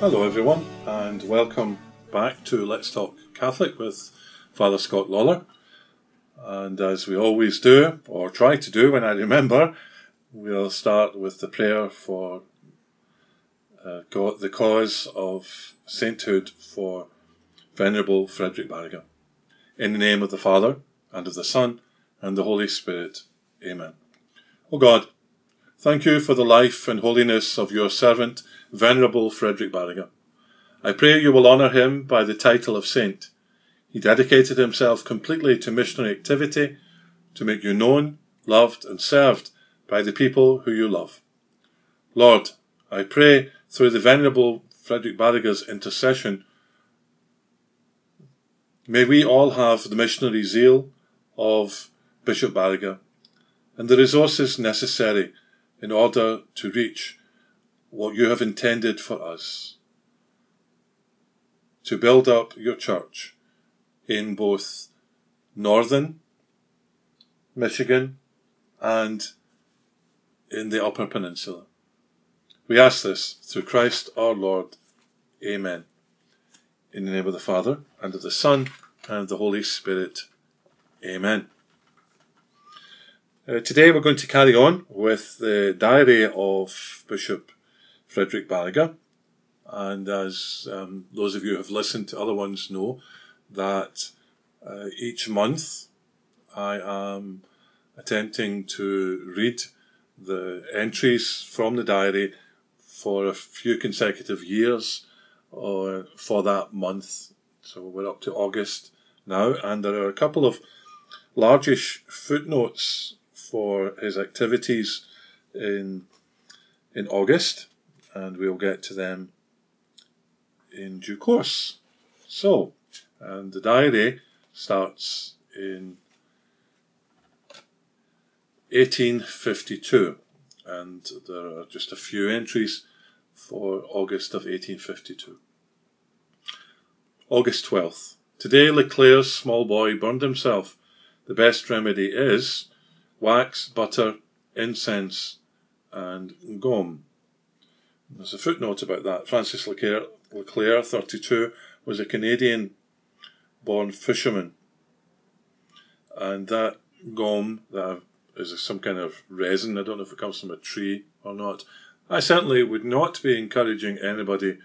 Hello, everyone, and welcome back to Let's Talk Catholic with Father Scott Lawler. And as we always do, or try to do when I remember, we'll start with the prayer for uh, God, the cause of sainthood for Venerable Frederick Baraga. In the name of the Father, and of the Son, and the Holy Spirit. Amen. O God, thank you for the life and holiness of your servant, Venerable Frederick Baraga. I pray you will honour him by the title of saint. He dedicated himself completely to missionary activity, to make you known, loved, and served by the people who you love. Lord, I pray through the Venerable Frederick Baraga's intercession, may we all have the missionary zeal of Bishop Baraga and the resources necessary in order to reach what you have intended for us to build up your church in both northern Michigan and in the Upper Peninsula. We ask this through Christ our Lord. Amen. In the name of the Father, and of the Son, and of the Holy Spirit. Amen. Uh, today we're going to carry on with the diary of Bishop Frederick Baraga. And as um, those of you who have listened to other ones know, that uh, each month I am attempting to read the entries from the diary for a few consecutive years or for that month. So we're up to August now, and there are a couple of largish footnotes for his activities in in August, and we'll get to them in due course. So, and the diary starts in 1852, and there are just a few entries for August of 1852. August 12th. Today Leclerc's small boy burned himself. The best remedy is wax, butter, incense, and gom. There's a footnote about that. Francis Leclerc, Leclerc 32, was a Canadian born fisherman. And that gom, that is some kind of resin, I don't know if it comes from a tree or not. I certainly would not be encouraging anybody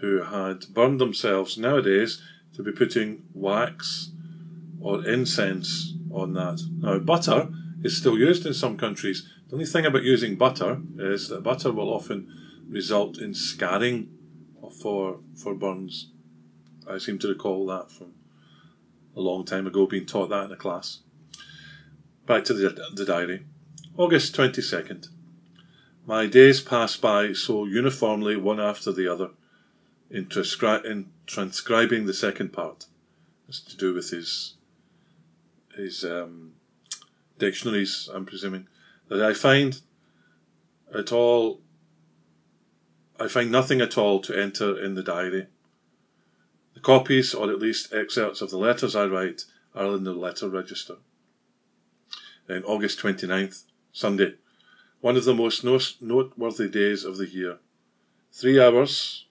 who had burned themselves nowadays to be putting wax or incense on that. Now, butter is still used in some countries. The only thing about using butter is that butter will often result in scarring for for burns. I seem to recall that from a long time ago, being taught that in a class. Back to the, the diary. August 22nd. My days pass by so uniformly one after the other in, transcri- in transcribing the second part. It's to do with his his um, dictionaries, I'm presuming, that I find at all, I find nothing at all to enter in the diary. The copies, or at least excerpts of the letters I write, are in the letter register. In August 29th, Sunday, one of the most noteworthy days of the year. Three hours,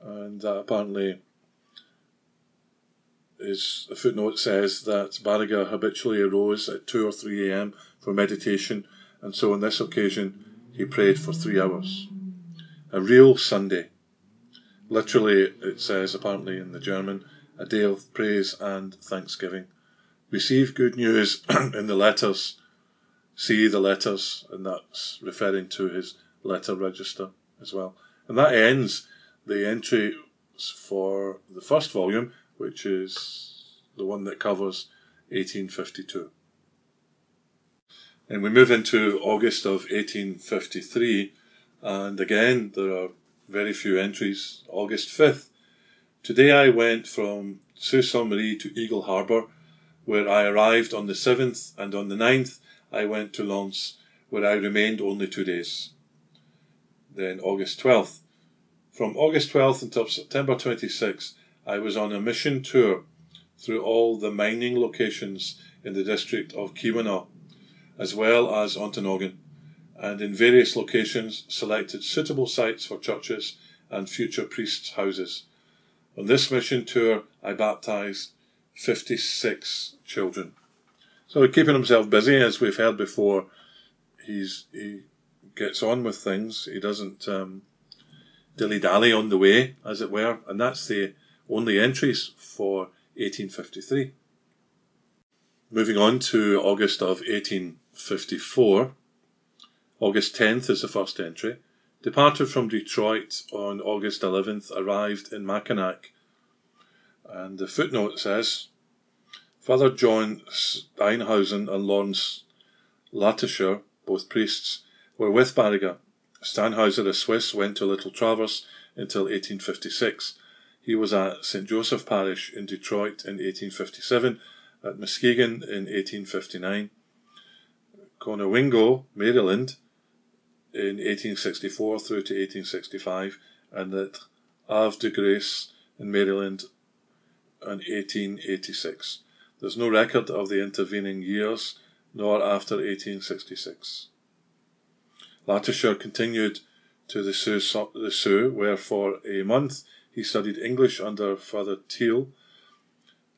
and that apparently is a footnote says that Baraga habitually arose at 2 or 3 a.m. for meditation, and so on this occasion he prayed for three hours. A real Sunday. Literally, it says apparently in the German, a day of praise and thanksgiving. Receive good news in the letters. See the letters, and that's referring to his letter register as well. And that ends the entry for the first volume, which is the one that covers 1852. And we move into August of 1853, and again there are very few entries. August 5th. Today I went from Sault Ste. Marie to Eagle Harbour, where I arrived on the 7th, and on the 9th I went to L'Anse, where I remained only two days. Then August 12th. From August 12th until September 26th, I was on a mission tour through all the mining locations in the district of Keweenaw, as well as Ontonagon, and in various locations selected suitable sites for churches and future priests' houses. On this mission tour, I baptized 56 children. So keeping himself busy, as we've heard before, he's, he gets on with things. He doesn't, um, dilly dally on the way, as it were, and that's the only entries for 1853. Moving on to August of 1854. August 10th is the first entry. Departed from Detroit on August 11th, arrived in Mackinac. And the footnote says, Father John Steinhausen and Lawrence Latisher, both priests, were with Baraga. Steinhauser, a Swiss, went to Little Traverse until 1856. He was at St. Joseph Parish in Detroit in 1857, at Muskegon in 1859, Conowingo, Maryland, in 1864 through to 1865, and at Havre de Grace in Maryland in 1886. There's no record of the intervening years, nor after 1866. Latisher continued to the Soo, the Soo, where for a month he studied English under Father Teal.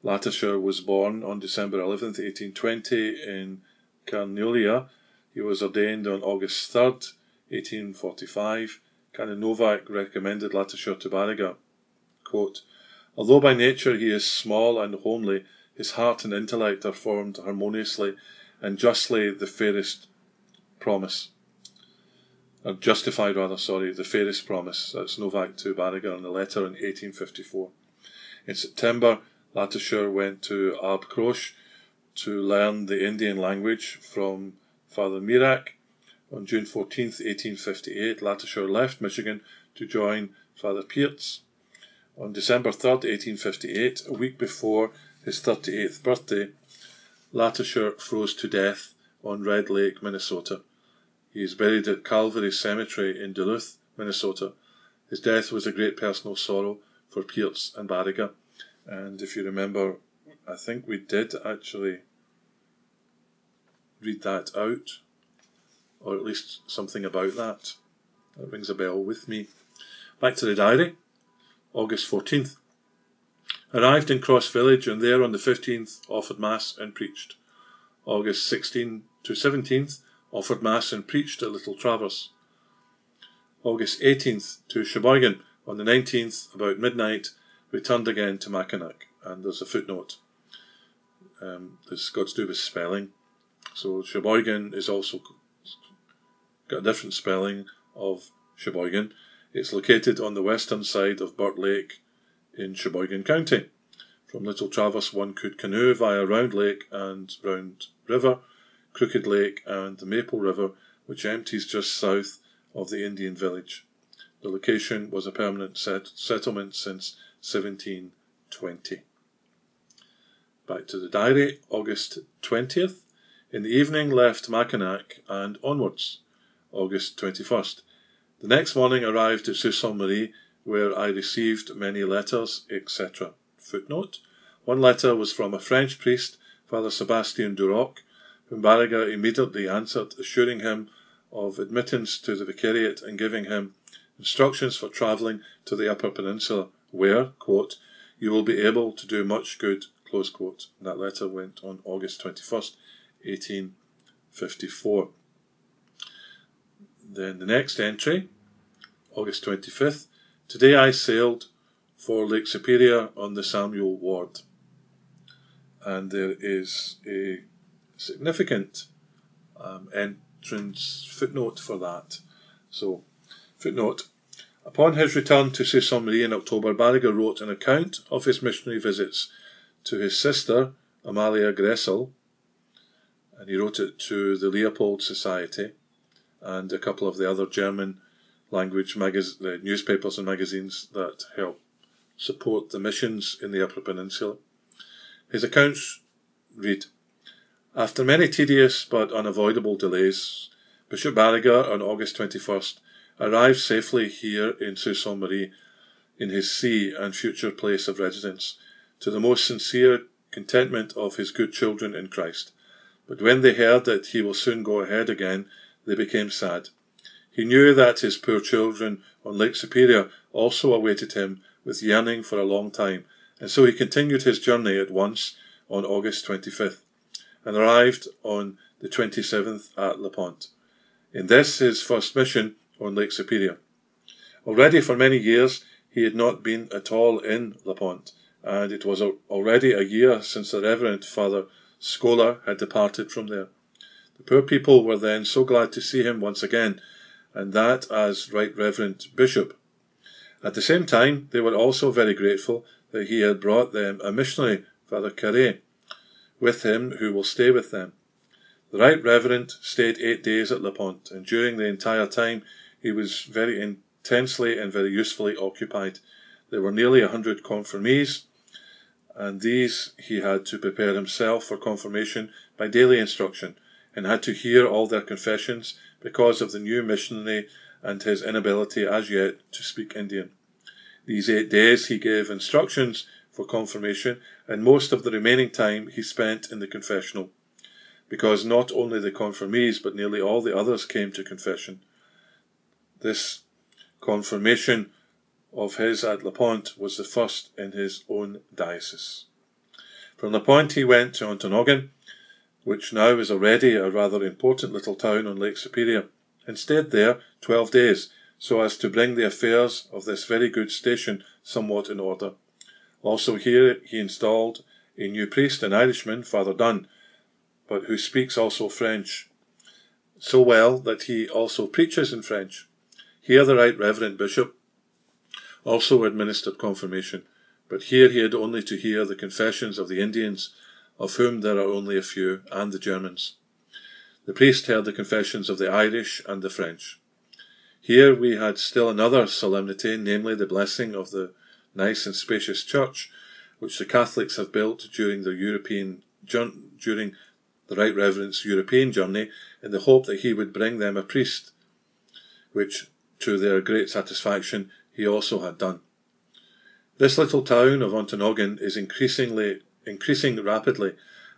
Latisher was born on December 11th, 1820 in Carniola. He was ordained on August 3rd, 1845. Canon Novak recommended Latisher to Baraga. Quote, Although by nature he is small and homely, his heart and intellect are formed harmoniously and justly the fairest promise or justified rather, sorry, the fairest promise. That's Novak to Baraga in a letter in 1854. In September, Latisher went to Arbcroche to learn the Indian language from Father Mrak. On June 14, 1858, Latisher left Michigan to join Father Pierz. On December 3, 1858, a week before his 38th birthday, Latisher froze to death on Red Lake, Minnesota. He is buried at Calvary Cemetery in Duluth, Minnesota. His death was a great personal sorrow for Pierz and Baraga. And if you remember, I think we did actually read that out, or at least something about that. That rings a bell with me. Back to the diary. August 14th. Arrived in Cross Village and there on the 15th offered Mass and preached. August 16th to 17th offered Mass and preached at Little Traverse. August 18th to Cheboygan. On the 19th, about midnight, returned again to Mackinac. And there's a footnote. Um, this got to do with spelling. So Sheboygan is also got a different spelling of Sheboygan. It's located on the western side of Burt Lake in Cheboygan County. From Little Traverse, one could canoe via Round Lake and Round River Crooked Lake, and the Maple River, which empties just south of the Indian village. The location was a permanent set- settlement since 1720. Back to the diary, August 20th. In the evening, left Mackinac and onwards, August 21st. The next morning arrived at Sault Ste. Marie, where I received many letters, etc. Footnote One letter was from a French priest, Father Sebastian Duroc, whom Baraga immediately answered, assuring him of admittance to the vicariate and giving him instructions for travelling to the Upper Peninsula, where, quote, you will be able to do much good, close quote. And that letter went on August 21st, 1854. Then the next entry, August 25th. Today I sailed for Lake Superior on the Samuel Ward. And there is a significant um, entrance footnote for that. So, footnote. Upon his return to Sault. Marie in October, Baraga wrote an account of his missionary visits to his sister, Amalia Gressel, and he wrote it to the Leopold Society and a couple of the other German language magaz- uh, newspapers and magazines that help support the missions in the Upper Peninsula. His accounts read after many tedious but unavoidable delays, Bishop Baraga on August 21st arrived safely here in Sault. Marie in his see and future place of residence, to the most sincere contentment of his good children in Christ. But when they heard that he will soon go ahead again, they became sad. He knew that his poor children on Lake Superior also awaited him with yearning for a long time, and so he continued his journey at once on August 25th, and arrived on the 27th at La Pointe. In this, his first mission on Lake Superior. Already for many years he had not been at all in La Pointe, and it was already a year since the Reverend Father Skolla had departed from there. The poor people were then so glad to see him once again, and that as Right Reverend Bishop. At the same time, they were also very grateful that he had brought them a missionary, Father Carre, with him who will stay with them. The Right Reverend stayed eight days at La Pointe, and during the entire time he was very intensely and very usefully occupied. There were nearly a hundred confirmees, and these he had to prepare himself for confirmation by daily instruction, and had to hear all their confessions because of the new missionary and his inability as yet to speak Indian. These eight days he gave instructions for confirmation, and most of the remaining time he spent in the confessional, because not only the confirmees but nearly all the others came to confession. This confirmation of his at La Pointe was the first in his own diocese. From La Pointe he went to Ontonagon, which now is already a rather important little town on Lake Superior, and stayed there twelve days, so as to bring the affairs of this very good station somewhat in order. Also here he installed a new priest, an Irishman, Father Dunn, but who speaks also French, so well that he also preaches in French. Here the Right Reverend Bishop also administered confirmation, but here he had only to hear the confessions of the Indians of whom there are only a few, and the Germans. The priest heard the confessions of the Irish and the French. Here we had still another solemnity, namely the blessing of the nice and spacious church, which the Catholics have built during the European during the Right Reverend's European journey, in the hope that he would bring them a priest, which, to their great satisfaction, he also had done. This little town of Ontonagon is increasingly increasing rapidly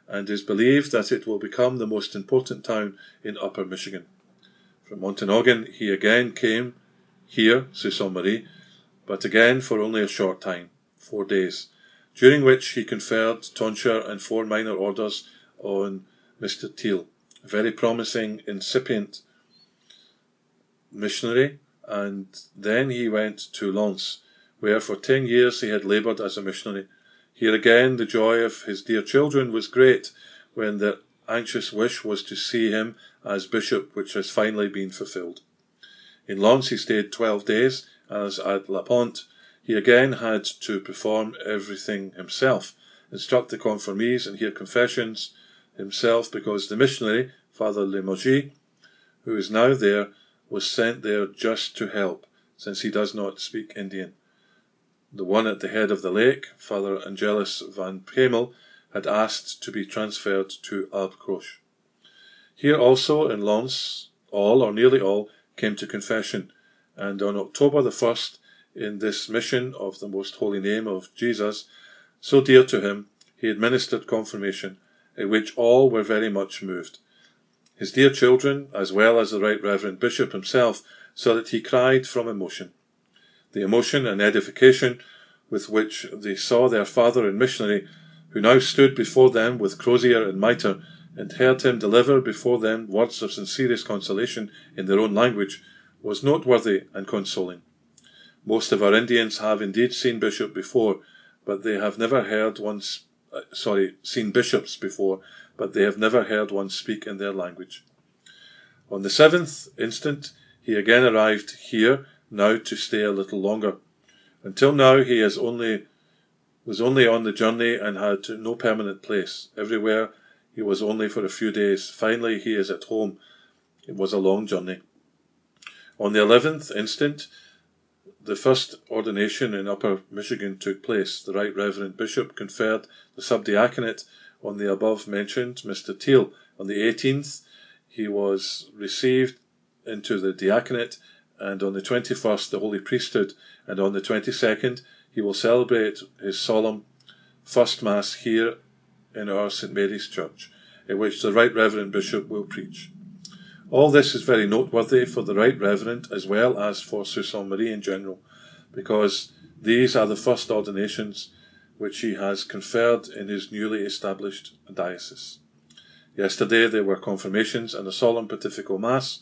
and is believed that it will become the most important town in Upper Michigan. From Ontonagon he again came here, Sault Ste. Marie, but again for only a short time, four days, during which he conferred tonsure and four minor orders on Mr. Teal, a very promising incipient missionary, and then he went to L'Anse, where for ten years he had laboured as a missionary, here again the joy of his dear children was great when their anxious wish was to see him as bishop, which has finally been fulfilled. In L'Anse he stayed twelve days, as at La Pointe he again had to perform everything himself, instruct the confirmees and hear confessions himself, because the missionary, Father Limoges, who is now there, was sent there just to help, since he does not speak Indian. The one at the head of the lake, Father Angelus van Pemel, had asked to be transferred to Croche. Here also in L'Anse, all or nearly all came to confession, and on October the 1st, in this mission of the most holy name of Jesus, so dear to him, he administered confirmation, at which all were very much moved. His dear children, as well as the Right Reverend Bishop himself, so that he cried from emotion the emotion and edification with which they saw their father and missionary, who now stood before them with crozier and mitre, and heard him deliver before them words of sincerest consolation in their own language, was noteworthy and consoling. Most of our Indians have indeed seen Bishop before, but they have never heard one, uh, sorry, seen bishops before, but they have never heard one speak in their language. On the seventh instant, he again arrived here now to stay a little longer. Until now he has only was only on the journey and had no permanent place. Everywhere he was only for a few days. Finally he is at home. It was a long journey. On the 11th instant, the first ordination in Upper Michigan took place. The Right Reverend Bishop conferred the subdiaconate on the above mentioned Mr. Teal. On the 18th, he was received into the diaconate and on the 21st the Holy Priesthood, and on the 22nd he will celebrate his solemn first Mass here in our St Mary's Church, in which the Right Reverend Bishop will preach. All this is very noteworthy for the Right Reverend as well as for Ste. Marie in general, because these are the first ordinations which he has conferred in his newly established diocese. Yesterday there were confirmations and a solemn pontifical mass,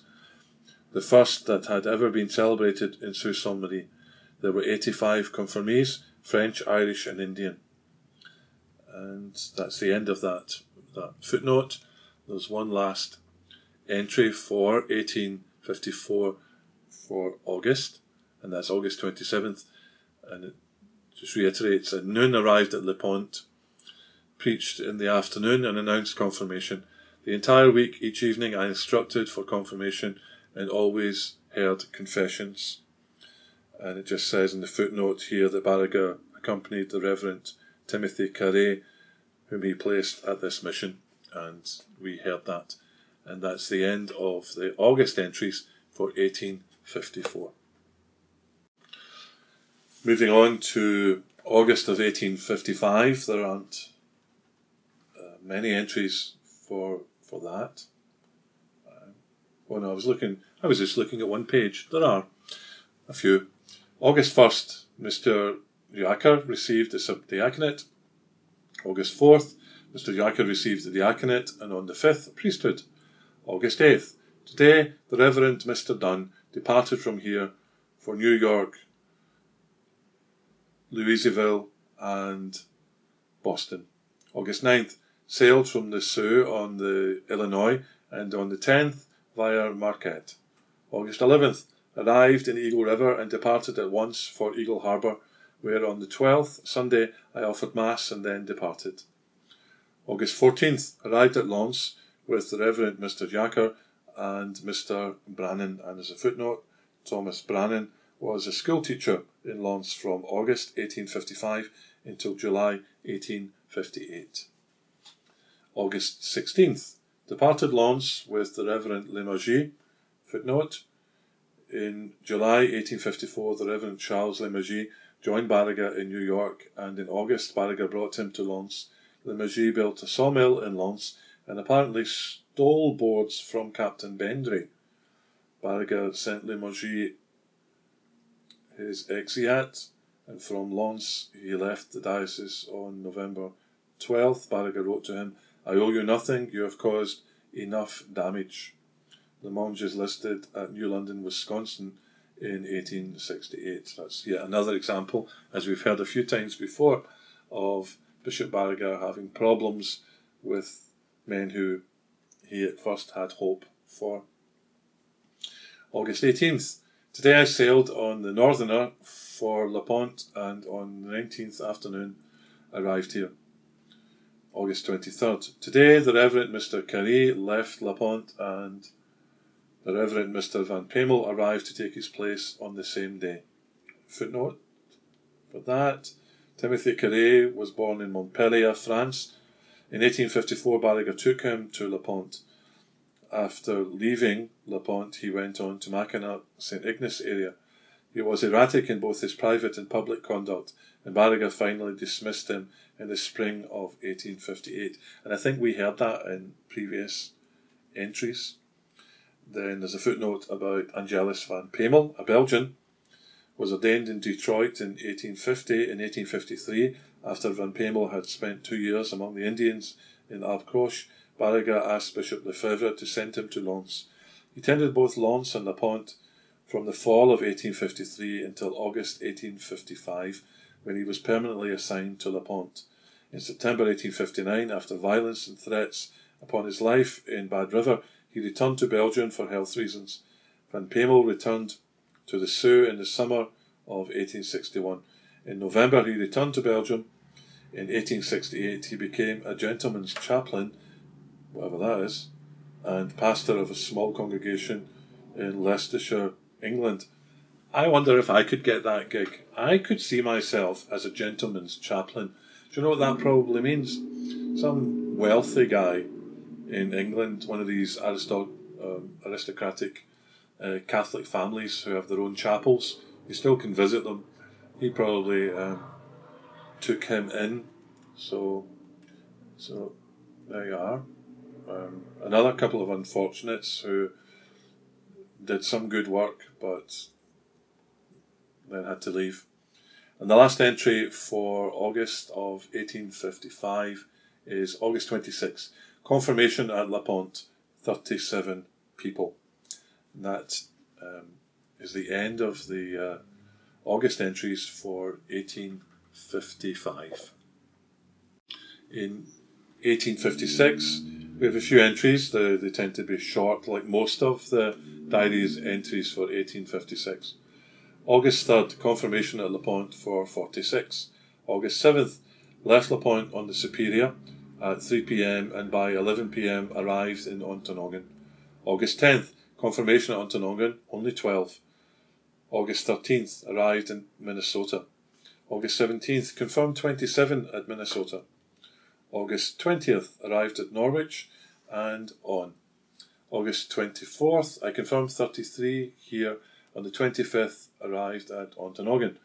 the first that had ever been celebrated in Sault Ste. Marie. There were 85 confirmees, French, Irish, and Indian. And that's the end of that, that footnote. There's one last entry for 1854 for August, and that's August 27th. And it just reiterates at noon arrived at Le Pont, preached in the afternoon, and announced confirmation. The entire week, each evening, I instructed for confirmation and always heard confessions. And it just says in the footnote here that Baraga accompanied the Reverend Timothy Carre, whom he placed at this mission, and we heard that and that's the end of the August entries for 1854. Moving on to August of 1855, there aren't uh, many entries for for that. When I was looking, I was just looking at one page. There are a few. August 1st, Mr. Jacker received the subdiaconate. August 4th, Mr. Jacker received the diaconate, and on the 5th, priesthood. August 8th. Today, the Reverend Mr. Dunn departed from here for New York, Louisville, and Boston. August 9th, sailed from the Soo on the Illinois, and on the 10th, via Marquette. August 11th, arrived in Eagle River and departed at once for Eagle Harbour, where on the 12th, Sunday, I offered Mass and then departed. August 14th, arrived at L'Anse with the Reverend Mr. Jacker and Mr. Brannan. And as a footnote, Thomas Brannan was a school teacher in L'Anse from August 1855 until July 1858. August 16th, departed L'Anse with the Reverend Limoges. Footnote, in July 1854, the Reverend Charles Limoges joined Baraga in New York, and in August, Baraga brought him to L'Anse. Limoges built a sawmill in L'Anse and apparently stole boards from Captain Bendry. Baraga sent Limoges his exeat, and from L'Anse he left the diocese on November 12th. Baraga wrote to him, I owe you nothing, you have caused enough damage. Limoges is listed at New London, Wisconsin in 1868. That's yet another example, as we've heard a few times before, of Bishop Baraga having problems with men who he at first had hope for. August 18th. Today I sailed on the Northerner for La Pont and on the 19th afternoon arrived here. August 23rd. Today the Reverend Mr. Carre left La Pont and the Reverend Mr. Van Pamel arrived to take his place on the same day. Footnote for that. Timothy Carre was born in Montpellier, France in 1854, Baraga took him to La Pont. After leaving La Pont, he went on to Mackinac, St. Ignace area. He was erratic in both his private and public conduct, and Baraga finally dismissed him in the spring of 1858. And I think we heard that in previous entries. Then there's a footnote about Angelus van Pamel, a Belgian, was ordained in Detroit in 1850. In 1853, after Van Pamel had spent two years among the Indians in Abcroche, Baraga asked Bishop Lefebvre to send him to L'Anse. He tended both L'Anse and La Pont from the fall of 1853 until August 1855, when he was permanently assigned to La Pont. In September 1859, after violence and threats upon his life in Bad River, he returned to Belgium for health reasons. Van Pamel returned to the Soo in the summer of 1861. In November, he returned to Belgium. In 1868, he became a gentleman's chaplain, whatever that is, and pastor of a small congregation in Leicestershire, England. I wonder if I could get that gig. I could see myself as a gentleman's chaplain. Do you know what that probably means? Some wealthy guy in England, one of these aristo- um, aristocratic uh, Catholic families who have their own chapels. You still can visit them. He probably um, took him in. So, so there you are. Um, another couple of unfortunates who did some good work, but then had to leave. And the last entry for August of 1855 is August 26. Confirmation at La Pont, 37 people. And that um, is the end of the uh, August entries for 1855. In 1856, we have a few entries. They, they tend to be short, like most of the diary's entries for 1856. August 3rd, confirmation at La Pont for 46. August 7th, left La Pont on the Superior at 3 pm and by 11 pm arrived in Ontonagon. August 10th, confirmation at Ontonagon, only 12. August 13th, arrived in Minnesota. August 17th, confirmed 27 at Minnesota. August 20th, arrived at Norwich and on. August 24th, I confirmed 33 here. On the 25th, arrived at Ontonagon.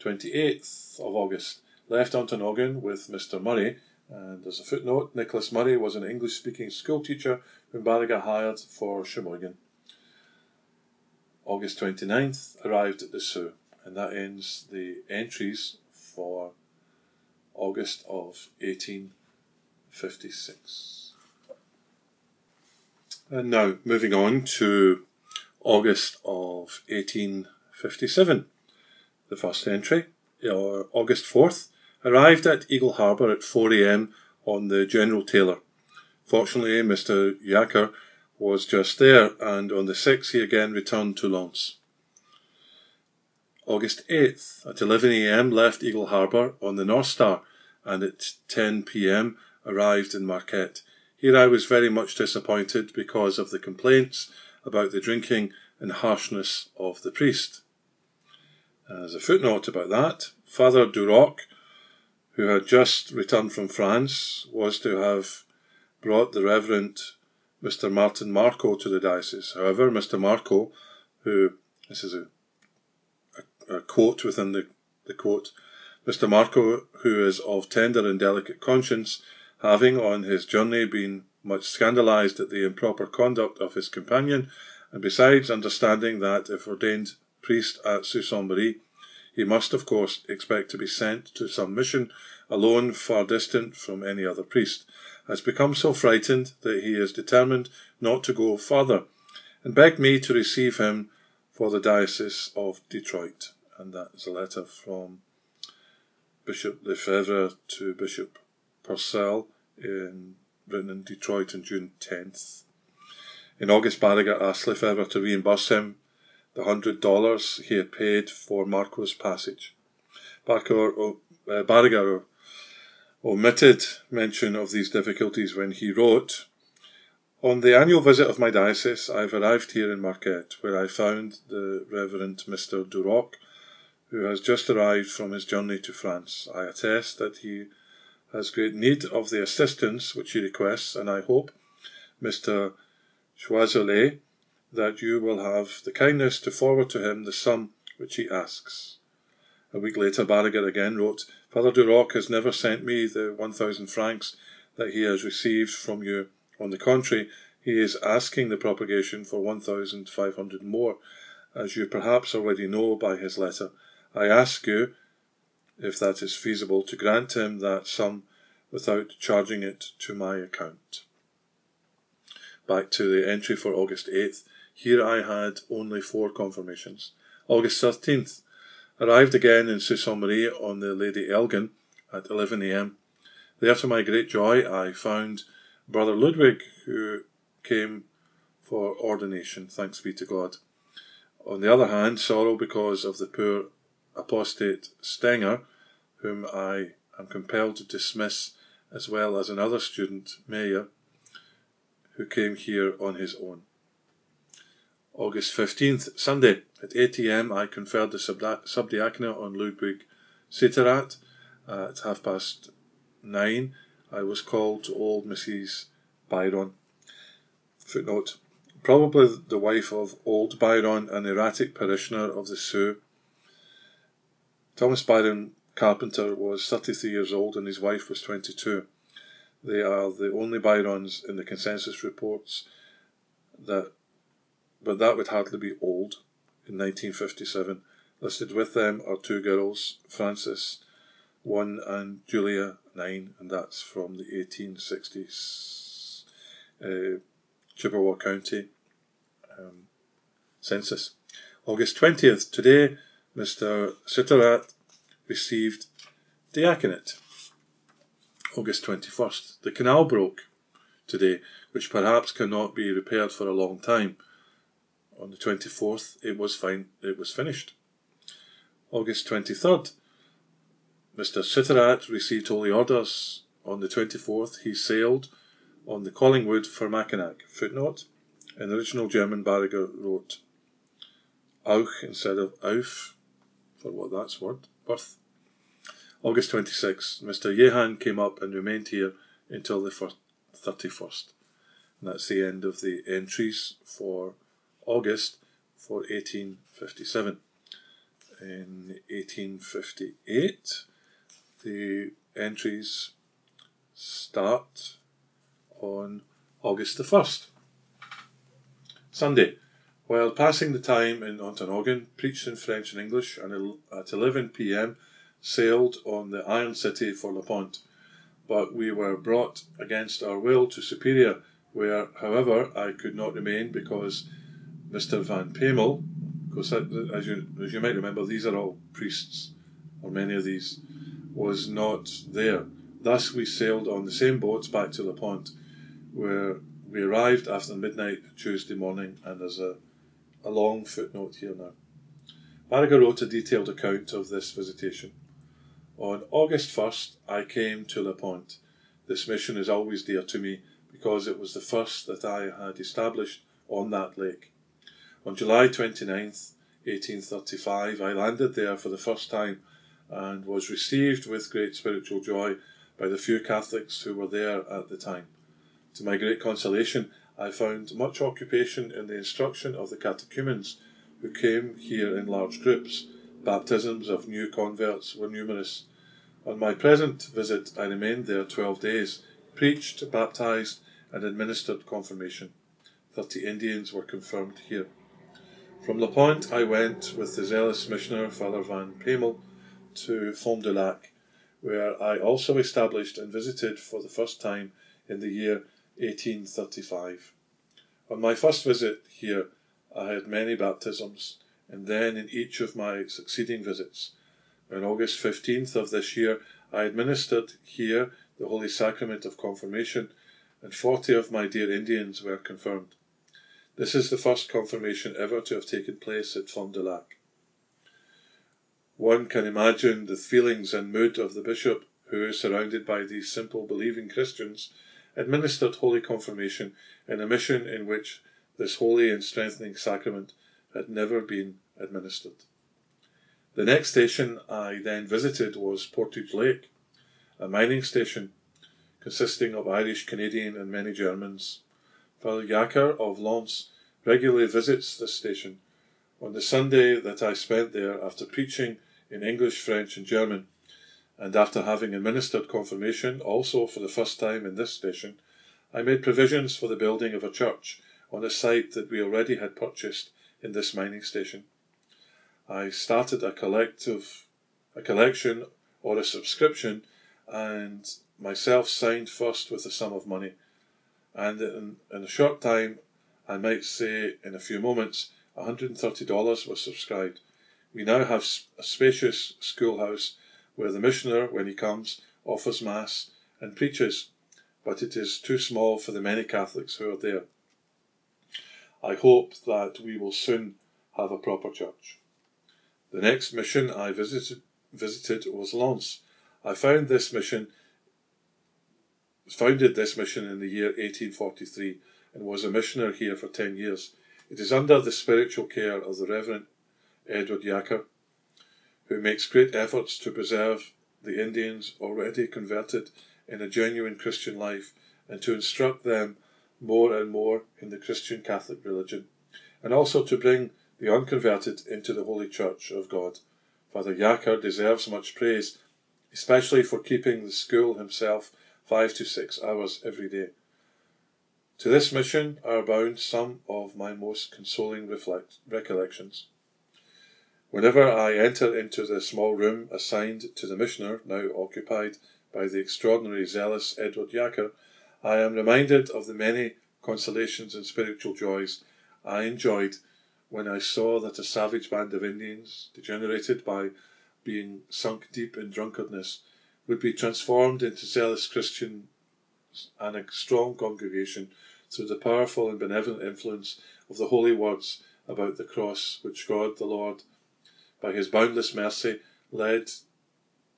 28th of August, left Ontonagon with Mr. Murray. And as a footnote, Nicholas Murray was an English speaking school teacher whom Baraga hired for Sheboygan. August 29th, arrived at the Soo. And that ends the entries for August of 1856. And now, moving on to August of 1857. The first entry, or August 4th, arrived at Eagle Harbour at 4am on the General Taylor. Fortunately, Mr. Jacker was just there, and on the 6th he again returned to L'Anse. August 8th, at 11am, left Eagle Harbour on the North Star, and at 10pm arrived in Marquette. Here I was very much disappointed because of the complaints about the drinking and harshness of the priest. As a footnote about that, Father Duroc, who had just returned from France, was to have brought the Reverend Mr. Martin Marco to the diocese. However, Mr. Marco, who, this is a, a, a quote within the, the quote, Mr. Marco, who is of tender and delicate conscience, having on his journey been much scandalized at the improper conduct of his companion, and besides understanding that if ordained priest at. Marie, he must of course expect to be sent to some mission alone far distant from any other priest, has become so frightened that he is determined not to go farther, and begged me to receive him for the Diocese of Detroit. And that is a letter from Bishop Lefebvre to Bishop Purcell in written in Detroit on June 10th. In August, Baraga asked Lefebvre to reimburse him the hundred dollars he had paid for Marco's passage. Barker, uh, omitted mention of these difficulties when he wrote, On the annual visit of my diocese, I have arrived here in Marquette, where I found the Reverend Mr. Duroc, who has just arrived from his journey to France. I attest that he has great need of the assistance which he requests, and I hope, Mr. Choiselat, that you will have the kindness to forward to him the sum which he asks. A week later, Baraga again wrote, Father Duroc has never sent me the 1,000 francs that he has received from you. On the contrary, he is asking the propagation for 1,500 more, as you perhaps already know by his letter. I ask you, if that is feasible, to grant him that sum without charging it to my account. Back to the entry for August 8th. Here I had only four confirmations. August 13th. Arrived again in Sault Ste. Marie on the Lady Elgin at 11am. There, to my great joy, I found Brother Ludwig, who came for ordination, thanks be to God. On the other hand, sorrow because of the poor apostate Stenger, whom I am compelled to dismiss, as well as another student, Meyer, who came here on his own. August 15th, Sunday, at 8am, I conferred the subdiaconate on Ludwig Sitarat. Uh, at half past nine, I was called to old Mrs. Byron. Footnote Probably the wife of old Byron, an erratic parishioner of the Soo. Thomas Byron Carpenter was 33 years old and his wife was 22. They are the only Byrons in the consensus reports that but that would hardly be old in 1957. Listed with them are two girls, Frances, one, and Julia, nine, and that's from the 1860s uh, Chippewa County um, census. August 20th, today, Mr. Sitterat received diaconate. August 21st, the canal broke today, which perhaps cannot be repaired for a long time. On the 24th, it was fine, it was finished. August 23rd, Mr. Sitterat received holy orders. On the 24th, he sailed on the Collingwood for Mackinac. Footnote the original German, Baraga wrote Auch instead of Auf, for what that's worth. August 26th, Mr. Yehan came up and remained here until the 31st. And that's the end of the entries for August for 1857. In 1858, the entries start on August the 1st. Sunday. While passing the time in Ontonagon, preached in French and English, and at 11 pm sailed on the Iron City for La Pointe. But we were brought against our will to Superior, where, however, I could not remain because Mr. Van Pamel, because as you, as you might remember, these are all priests, or many of these, was not there. Thus we sailed on the same boats back to La Pointe, where we arrived after midnight Tuesday morning, and there's a, a long footnote here now. Baraga wrote a detailed account of this visitation. On August 1st, I came to La Pointe. This mission is always dear to me because it was the first that I had established on that lake. On July 29th, 1835, I landed there for the first time and was received with great spiritual joy by the few Catholics who were there at the time. To my great consolation, I found much occupation in the instruction of the catechumens who came here in large groups. Baptisms of new converts were numerous. On my present visit, I remained there twelve days, preached, baptized, and administered confirmation. Thirty Indians were confirmed here. From La Pointe, I went with the zealous missioner, Father Van Pamel, to Fond du Lac, where I also established and visited for the first time in the year 1835. On my first visit here, I had many baptisms, and then in each of my succeeding visits. On August 15th of this year, I administered here the Holy Sacrament of Confirmation, and 40 of my dear Indians were confirmed. This is the first confirmation ever to have taken place at Fond du Lac. One can imagine the feelings and mood of the bishop who, surrounded by these simple believing Christians, administered Holy Confirmation in a mission in which this holy and strengthening sacrament had never been administered. The next station I then visited was Portage Lake, a mining station consisting of Irish, Canadian, and many Germans. Father Jacker of L'Anse regularly visits this station. On the Sunday that I spent there, after preaching in English, French, and German, and after having administered confirmation, also for the first time in this station, I made provisions for the building of a church on a site that we already had purchased in this mining station. I started a collective, a collection or a subscription, and myself signed first with a sum of money. And in, in a short time, I might say in a few moments, $130 was subscribed. We now have a spacious schoolhouse where the missioner, when he comes, offers Mass and preaches, but it is too small for the many Catholics who are there. I hope that we will soon have a proper church. The next mission I visited, visited was L'Anse. I found this mission founded this mission in the year 1843 and was a missioner here for 10 years. It is under the spiritual care of the Reverend Edward Jacker, who makes great efforts to preserve the Indians already converted in a genuine Christian life and to instruct them more and more in the Christian Catholic religion, and also to bring the unconverted into the Holy Church of God. Father Jacker deserves much praise, especially for keeping the school himself five to six hours every day. To this mission are bound some of my most consoling reflect- recollections. Whenever I enter into the small room assigned to the missioner, now occupied by the extraordinary zealous Edward Jacker, I am reminded of the many consolations and spiritual joys I enjoyed when I saw that a savage band of Indians, degenerated by being sunk deep in drunkardness, would be transformed into zealous Christians and a strong congregation through the powerful and benevolent influence of the holy words about the cross which God the Lord, by his boundless mercy, led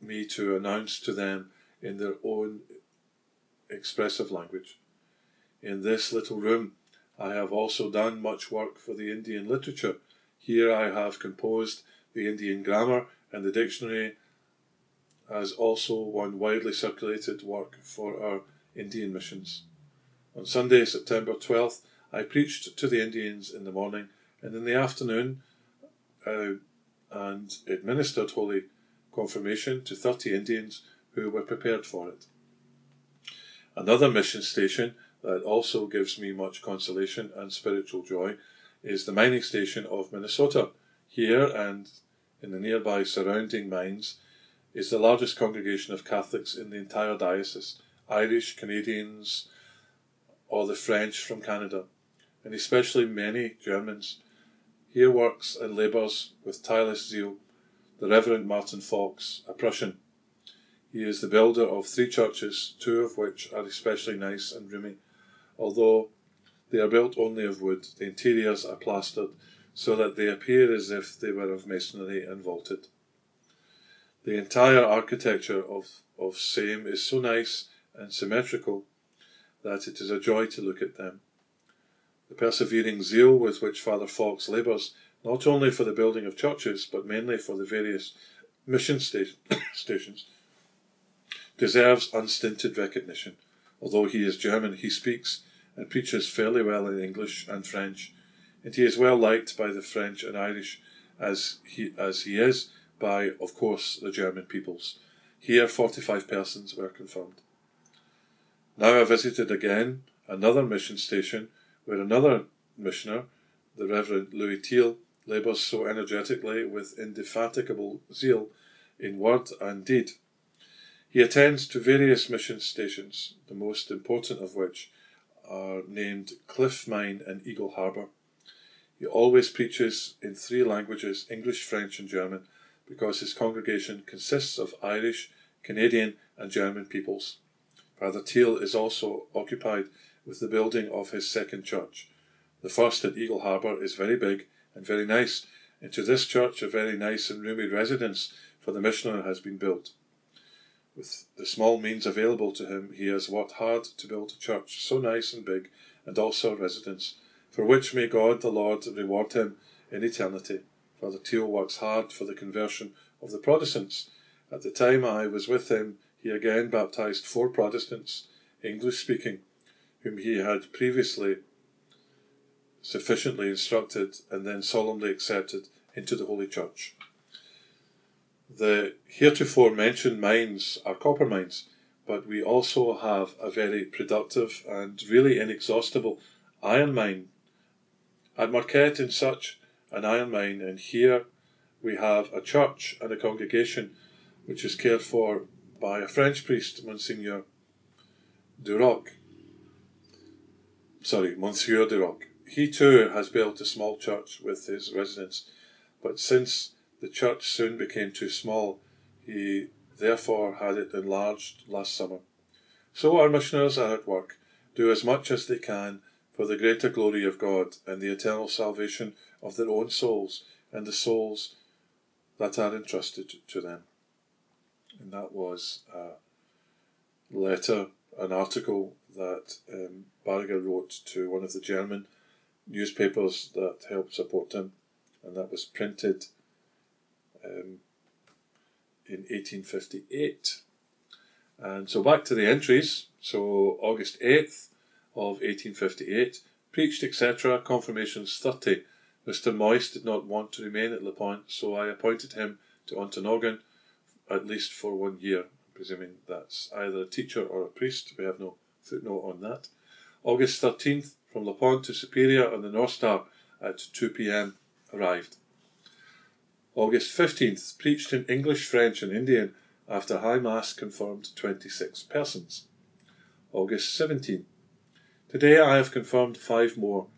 me to announce to them in their own expressive language. In this little room, I have also done much work for the Indian literature. Here I have composed the Indian grammar and the dictionary, as also one widely circulated work for our Indian missions. On Sunday, September 12th, I preached to the Indians in the morning and in the afternoon uh, and administered Holy Confirmation to 30 Indians who were prepared for it. Another mission station that also gives me much consolation and spiritual joy is the mining station of Minnesota. Here and in the nearby surrounding mines is the largest congregation of Catholics in the entire diocese Irish, Canadians, or the French from Canada, and especially many Germans. Here works and labours with tireless zeal the Reverend Martin Fox, a Prussian. He is the builder of three churches, two of which are especially nice and roomy. Although they are built only of wood, the interiors are plastered so that they appear as if they were of masonry and vaulted. The entire architecture of, of same is so nice and symmetrical that it is a joy to look at them. The persevering zeal with which Father Fox labours, not only for the building of churches, but mainly for the various mission station, stations, deserves unstinted recognition. Although he is German, he speaks and preaches fairly well in English and French, and he is well liked by the French and Irish as he, as he is by, of course, the German peoples. Here, 45 persons were confirmed. Now I visited again another mission station where another missioner, the Reverend Louis Thiel, labours so energetically with indefatigable zeal in word and deed he attends to various mission stations, the most important of which are named Cliff Mine and Eagle Harbour. He always preaches in three languages English, French, and German because his congregation consists of Irish, Canadian, and German peoples. Father Thiel is also occupied with the building of his second church. The first at Eagle Harbour is very big and very nice, and to this church a very nice and roomy residence for the missioner has been built. With the small means available to him, he has worked hard to build a church so nice and big, and also a residence, for which may God the Lord reward him in eternity. Father Thiel works hard for the conversion of the Protestants. At the time I was with him, he again baptized four Protestants, English speaking, whom he had previously sufficiently instructed and then solemnly accepted into the Holy Church. The heretofore mentioned mines are copper mines, but we also have a very productive and really inexhaustible iron mine. At Marquette in such an iron mine, and here we have a church and a congregation which is cared for by a French priest, Monsignor Duroc. Sorry, Monsieur Duroc. He too has built a small church with his residence, but since the church soon became too small. He therefore had it enlarged last summer. So our missioners are at work, do as much as they can for the greater glory of God and the eternal salvation of their own souls and the souls that are entrusted to them. And that was a letter, an article that um, Baraga wrote to one of the German newspapers that helped support him, and that was printed um, in 1858. And so back to the entries. So August 8th of 1858, preached, etc., confirmations 30. Mr. Moyse did not want to remain at La Pointe, so I appointed him to Ontonagon at least for one year, presuming that's either a teacher or a priest. We have no footnote on that. August 13th, from La Pointe to Superior on the North Star at 2 pm, arrived. August 15th, preached in English, French, and Indian after High Mass confirmed 26 persons. August 17th, today I have confirmed five more,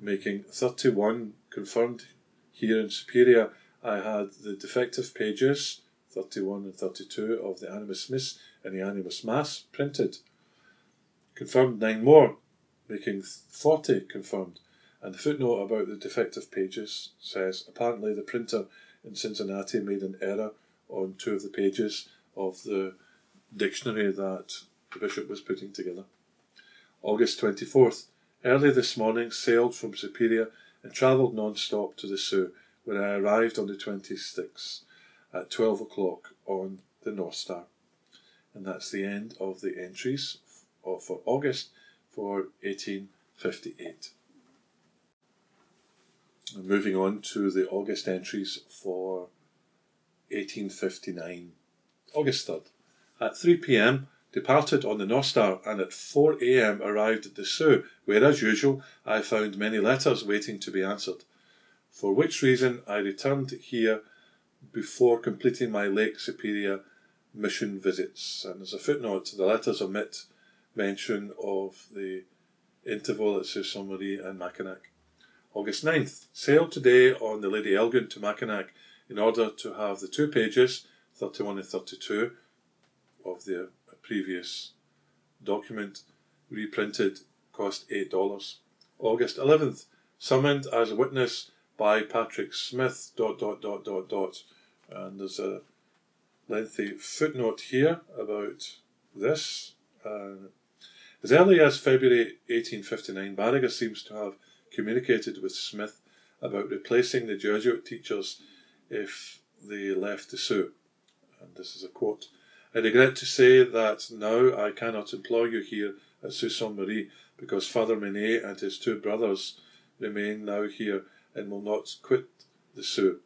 making 31 confirmed here in Superior. I had the defective pages 31 and 32 of the Animus Miss and the Animus Mass printed. Confirmed nine more, making 40 confirmed. And the footnote about the defective pages says apparently the printer in Cincinnati made an error on two of the pages of the dictionary that the bishop was putting together. August 24th. Early this morning sailed from Superior and travelled non-stop to the Soo, where I arrived on the 26th at 12 o'clock on the North Star. And that's the end of the entries for August for 1858. And moving on to the August entries for 1859. August 3rd. At 3 pm, departed on the North Star and at 4 am arrived at the Soo, where, as usual, I found many letters waiting to be answered. For which reason I returned here before completing my Lake Superior mission visits. And as a footnote, the letters omit mention of the interval at. Marie and Mackinac. August 9th, sailed today on the Lady Elgin to Mackinac in order to have the two pages, 31 and 32, of the previous document reprinted, cost $8. August 11th, summoned as a witness by Patrick Smith, dot, dot, dot, dot, dot. And there's a lengthy footnote here about this. Uh, as early as February 1859, Baraga seems to have communicated with Smith about replacing the Jesuit teachers if they left the Soo. And this is a quote. I regret to say that now I cannot employ you here at Sault Ste. Marie because Father Menet and his two brothers remain now here and will not quit the Soo.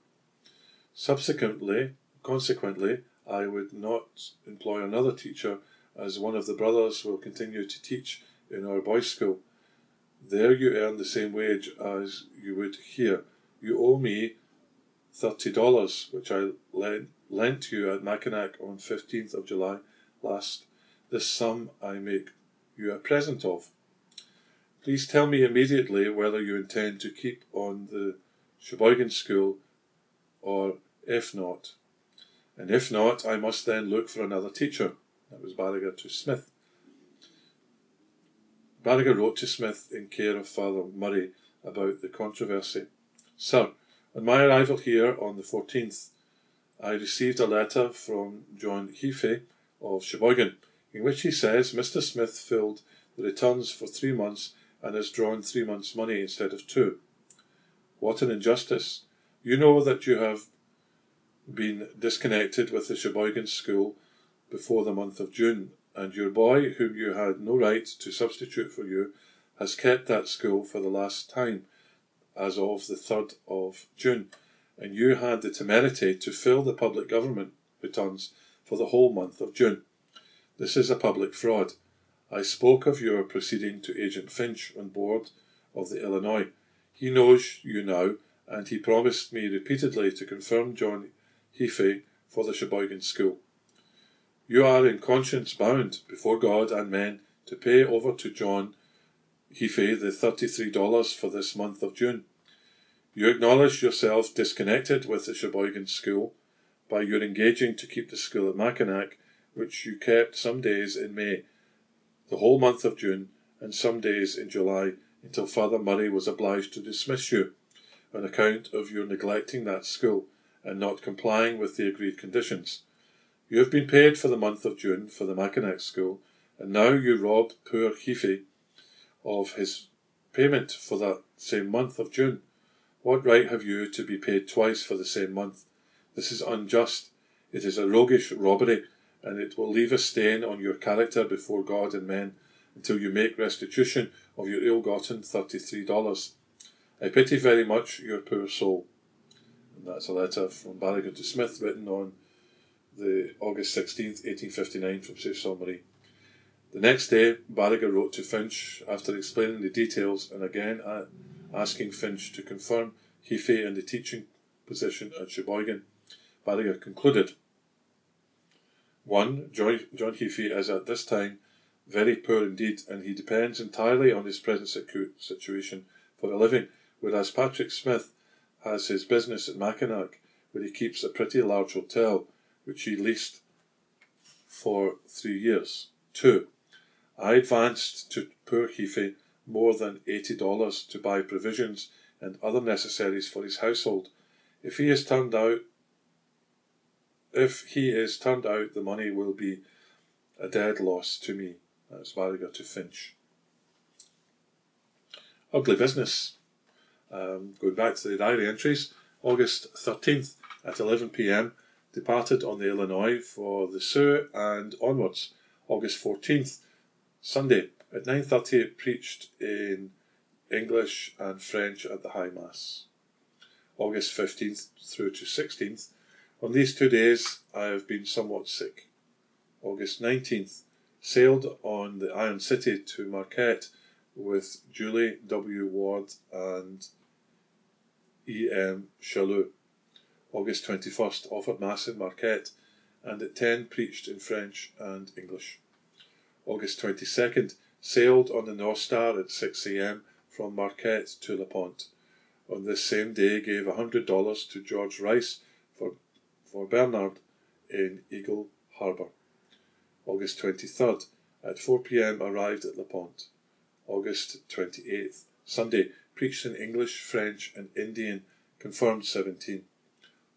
Subsequently, consequently, I would not employ another teacher as one of the brothers will continue to teach in our boys' school. There you earn the same wage as you would here. You owe me thirty dollars, which I lent, lent you at Mackinac on 15th of July last. This sum I make you a present of. Please tell me immediately whether you intend to keep on the Cheboygan School or if not. And if not, I must then look for another teacher. That was Baraga to Smith. Baraga wrote to Smith in care of Father Murray about the controversy. Sir, on my arrival here on the 14th, I received a letter from John Heafy of Cheboygan, in which he says Mr. Smith filled the returns for three months and has drawn three months' money instead of two. What an injustice! You know that you have been disconnected with the Cheboygan School before the month of June, and your boy, whom you had no right to substitute for you, has kept that school for the last time, as of the 3rd of June, and you had the temerity to fill the public government returns for the whole month of June. This is a public fraud. I spoke of your proceeding to Agent Finch on board of the Illinois. He knows you now, and he promised me repeatedly to confirm John Heafy for the Cheboygan School. You are in conscience bound before God and men to pay over to John Heafy the $33 for this month of June. You acknowledge yourself disconnected with the Cheboygan School by your engaging to keep the school at Mackinac, which you kept some days in May, the whole month of June, and some days in July, until Father Murray was obliged to dismiss you on account of your neglecting that school and not complying with the agreed conditions. You have been paid for the month of June for the Mackinac School, and now you rob poor Heafy of his payment for that same month of June. What right have you to be paid twice for the same month? This is unjust. It is a roguish robbery, and it will leave a stain on your character before God and men until you make restitution of your ill-gotten $33. I pity very much your poor soul. And that's a letter from Baraga to Smith written on the August 16th, 1859 from Ste. Marie. The next day, Baraga wrote to Finch after explaining the details and again asking Finch to confirm Heaphy in the teaching position at Cheboygan. Baraga concluded 1. John, John Heaphy is at this time very poor indeed, and he depends entirely on his present situation for a living, whereas Patrick Smith has his business at Mackinac, where he keeps a pretty large hotel, which he leased for three years. 2. I advanced to poor Heaphy more than $80 to buy provisions and other necessaries for his household. If he is turned out if he is turned out, the money will be a dead loss to me. That's Baraga to Finch. Ugly business. Um, going back to the diary entries, August 13th at 11pm, departed on the Illinois for the Soo and onwards. August 14th, Sunday at 9.30 preached in English and French at the High Mass. August 15th through to 16th. On these two days I have been somewhat sick. August 19th, sailed on the Iron City to Marquette with Julie W. Ward and E. M. Chaloux. August 21st, offered Mass in Marquette and at 10 preached in French and English. August 22nd, sailed on the North Star at 6 a.m. from Marquette to La LaPont. On this same day, gave $100 to George Rice for, for Bernard in Eagle Harbour. August 23rd, at 4 p.m., arrived at La LaPont. August 28th, Sunday, preached in English, French, and Indian, confirmed 17.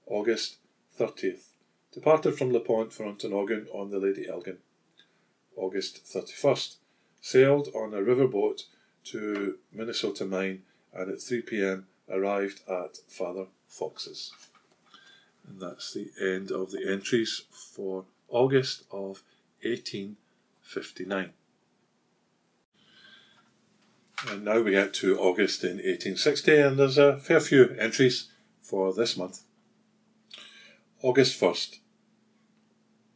August 30th, departed from La Pointe for Ontonagon on the Lady Elgin. August 31st, sailed on a riverboat to Minnesota Mine and at 3 pm arrived at Father Fox's. And that's the end of the entries for August of 1859. And now we get to August in 1860, and there's a fair few entries for this month. August 1st.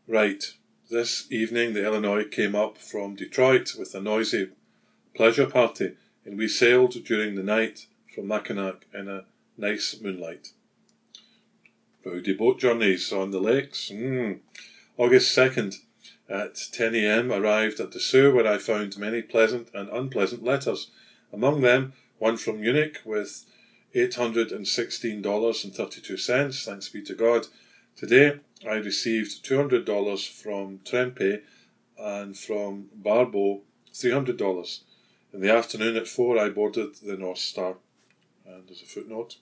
Right, this evening the Illinois came up from Detroit with a noisy pleasure party, and we sailed during the night from Mackinac in a nice moonlight. Rowdy boat journeys on the lakes. Mm. August 2nd, at 10 a.m., arrived at the Soo where I found many pleasant and unpleasant letters. Among them, one from Munich with $816.32, thanks be to God. Today, I received $200 from Trempe and from Barbeau $300. In the afternoon at 4 I boarded the North Star. And there's a footnote.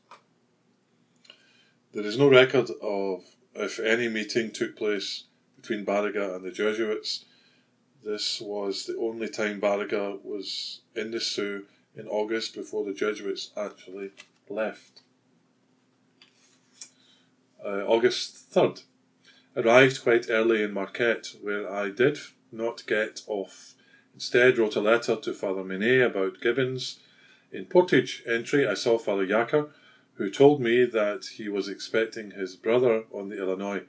There is no record of if any meeting took place between Baraga and the Jesuits. This was the only time Baraga was in the Soo in August before the Jesuits actually left. Uh, August 3rd. Arrived quite early in Marquette, where I did not get off. Instead, wrote a letter to Father Menet about Gibbons. In Portage entry, I saw Father Jacker, who told me that he was expecting his brother on the Illinois.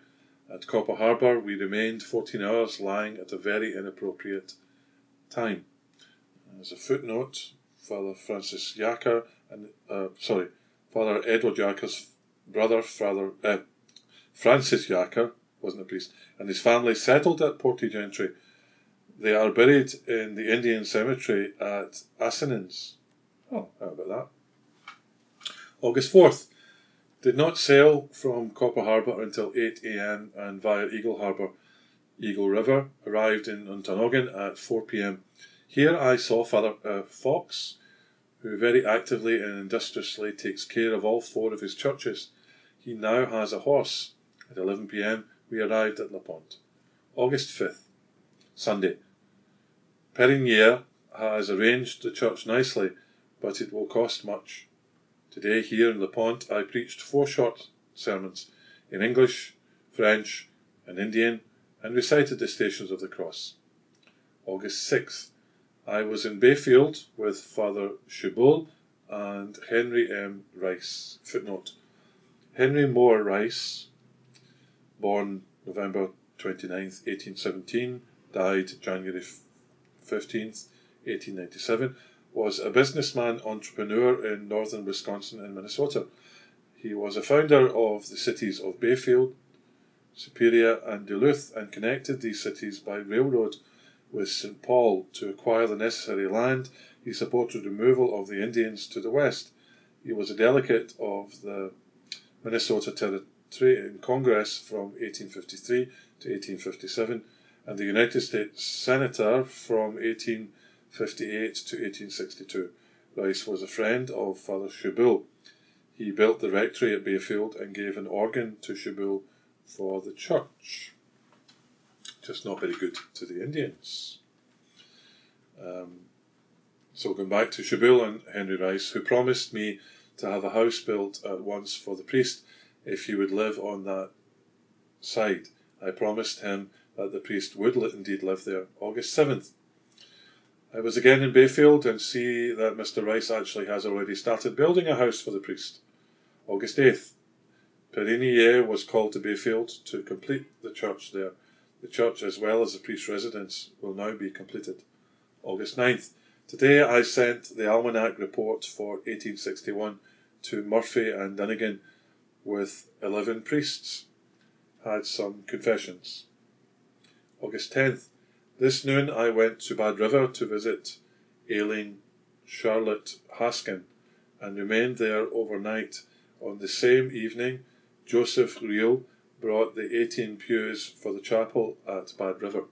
At Copper Harbour, we remained 14 hours, lying at a very inappropriate time. As a footnote, Father Francis Jacker and uh, sorry, Father Edward Jacker's brother, Father uh, Francis Jacker, wasn't a priest, and his family settled at Portage Entry. They are buried in the Indian cemetery at Assinins. Oh, how about that? August 4th. Did not sail from Copper Harbour until 8 am and via Eagle Harbour. Eagle River arrived in Ontonagon at 4 pm. Here I saw Father uh, Fox, who very actively and industriously takes care of all four of his churches. He now has a horse. At 11 pm, we arrived at La Pointe. August 5th, Sunday. Perignier has arranged the church nicely, but it will cost much. Today, here in La Pointe, I preached four short sermons in English, French, and Indian, and recited the Stations of the Cross. August 6th, I was in Bayfield with Father Chebul and Henry M. Rice. Footnote Henry Moore Rice born November 29th, 1817, died January 15th, 1897, was a businessman entrepreneur in northern Wisconsin and Minnesota. He was a founder of the cities of Bayfield, Superior, and Duluth and connected these cities by railroad with St. Paul to acquire the necessary land. He supported removal of the Indians to the west. He was a delegate of the Minnesota Territory in Congress from 1853 to 1857 and the United States Senator from 1858 to 1862. Rice was a friend of Father Chebul. He built the rectory at Bayfield and gave an organ to Chebul for the church. Just not very good to the Indians. Um, so going back to Chebul and Henry Rice, who promised me to have a house built at once for the priest if he would live on that side. I promised him that the priest would indeed live there. August 7th. I was again in Bayfield and see that Mr. Rice actually has already started building a house for the priest. August 8th. Perinier was called to Bayfield to complete the church there. The church, as well as the priest's residence, will now be completed. August 9th. Today I sent the almanac report for 1861 to Murphy and Dunnigan with 11 priests. Had some confessions. August 10th. This noon I went to Bad River to visit ailing Charlotte Haskin and remained there overnight. On the same evening, Joseph Riel brought the 18 pews for the chapel at Bad River.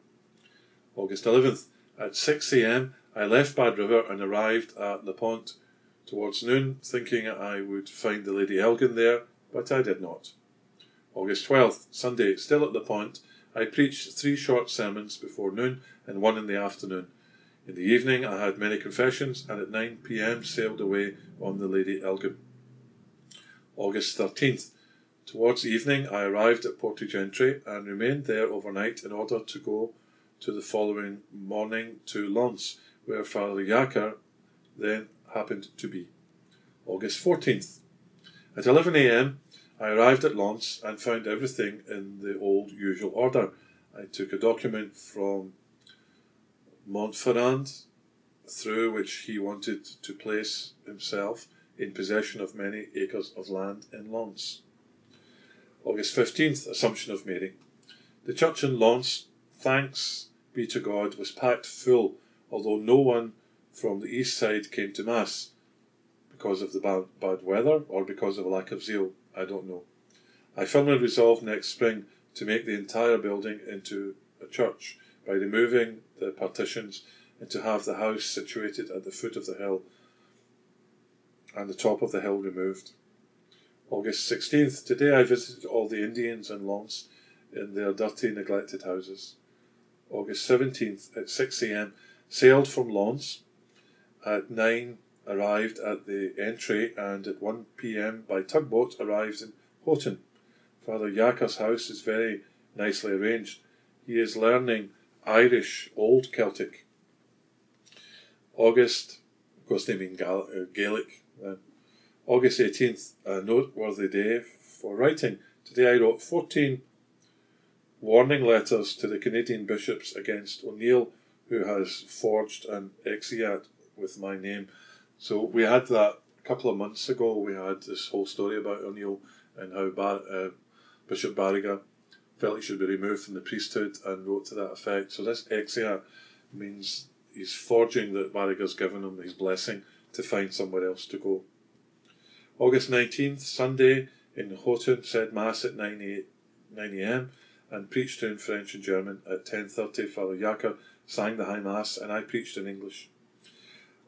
August 11th. At 6 a.m., I left Bad River and arrived at La Pointe towards noon, thinking I would find the Lady Elgin there, but I did not. August 12th, Sunday, still at the Pont, I preached three short sermons before noon and one in the afternoon. In the evening, I had many confessions, and at 9 p.m. sailed away on the Lady Elgin. August 13th. Towards evening, I arrived at Portage Entry and remained there overnight in order to go to the following morning to L'Anse, where Father Jacker then happened to be. August 14th. At 11 a.m., I arrived at L'Anse and found everything in the old usual order. I took a document from Montferrand through which he wanted to place himself in possession of many acres of land in L'Anse. August 15th, Assumption of Mary. The church in L'Anse, thanks be to God, was packed full, although no one from the east side came to Mass because of the bad, bad weather or because of a lack of zeal. I don't know. I firmly resolved next spring to make the entire building into a church by removing the partitions and to have the house situated at the foot of the hill and the top of the hill removed. August 16th. Today I visited all the Indians and L'Anse in their dirty, neglected houses. August 17th at 6 a.m. sailed from L'Anse. At 9 arrived at the entry and at 1 p.m. by tugboat arrived in Houghton. Father Jacker's house is very nicely arranged. He is learning Irish Old Celtic. August, of course, they mean Gal- uh, Gaelic. Uh, August 18th, a noteworthy day for writing. Today I wrote 14 warning letters to the Canadian bishops against O'Neill, who has forged an exeat with my name. So we had that a couple of months ago. We had this whole story about O'Neill and how Bar- uh, Bishop Baraga felt he should be removed from the priesthood and wrote to that effect. So this exia means he's forging that Baraga's given him his blessing to find somewhere else to go. August 19th, Sunday, in Houghton, said Mass at 9 a.m. and preached in French and German. At 10.30, Father Jacker sang the High Mass and I preached in English.